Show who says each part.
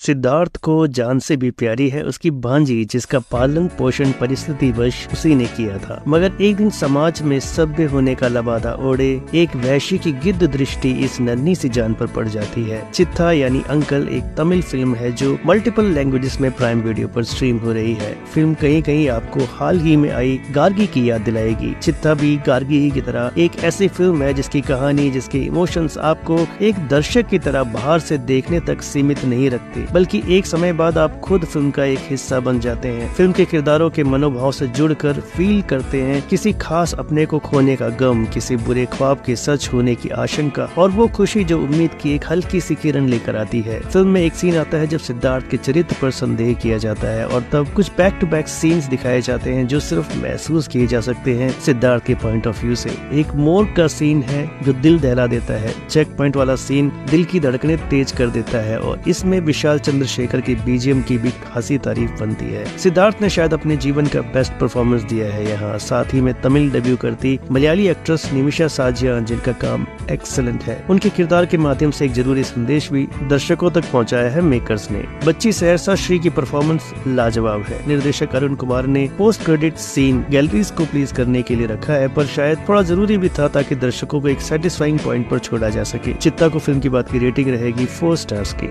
Speaker 1: सिद्धार्थ को जान से भी प्यारी है उसकी भांजी, जिसका पालन पोषण परिस्थिति वश उसी ने किया था। मगर एक दिन समाज में सभ्य होने का लबादा ओढ़े, एक वैश्य की गिद्ध दृष्टि इस नन्ही सी जान पर पड़ जाती है। चित्था यानी अंकल एक तमिल फ़िल्म है जो मल्टीपल लैंग्वेजेस में प्राइम वीडियो पर स्ट्रीम हो रही है। फ़िल्म कहीं कहीं आपको हाल ही में आई गार्गी की याद दिलाएगी। चित्था भी गार्गी ही की तरह एक ऐसी फ़िल्म है जिसकी कहानी, जिसके इमोशंस आपको एक दर्शक की तरह बाहर से देखने तक सीमित नहीं रखते। बल्कि एक समय बाद आप खुद फ़िल्म का एक हिस्सा बन जाते हैं। फ़िल्म के किरदारों के मनोभाव से जुड़कर फील करते हैं। किसी खास अपने को खोने का गम, किसी बुरे ख्वाब के सच होने की आशंका और वो खुशी जो उम्मीद की एक हल्की सी किरण लेकर आती है। फ़िल्म में एक सीन आता है जब सिद्धार्थ के चरित्र पर संदेह किया जाता है और तब कुछ बैक टू बैक सीन्स दिखाए जाते हैं जो सिर्फ़ महसूस किए जा सकते हैं सिद्धार्थ के पॉइंट ऑफ़ व्यू से। एक मोर का सीन है जो दिल दहला देता है। चेक पॉइंट वाला सीन दिल की धड़कने तेज कर देता है और इसमें विशाल चंद्रशेखर की बीजीएम की भी खासी तारीफ़ बनती है। सिद्धार्थ ने शायद अपने जीवन का बेस्ट परफॉर्मेंस दिया है यहाँ। साथ ही में तमिल डेब्यू करती मलयाली एक्ट्रेस निमिषा साजिया, जिनका काम एक्सलेंट है। उनके किरदार के माध्यम से एक ज़रूरी संदेश भी दर्शकों तक पहुँचाया है मेकर्स ने। बच्ची सहरसा श्री की परफॉर्मेंस लाजवाब है। निर्देशक अरुण कुमार ने पोस्ट क्रेडिट सीन गैलरीज को प्लीज़ करने के लिए रखा है, पर शायद थोड़ा ज़रूरी भी था ताकि दर्शकों को एक सेटिस्फाइंग पॉइंट पर छोड़ा जा सके। चित्ता को फ़िल्म की बात की रेटिंग रहेगी फोर स्टार्स की।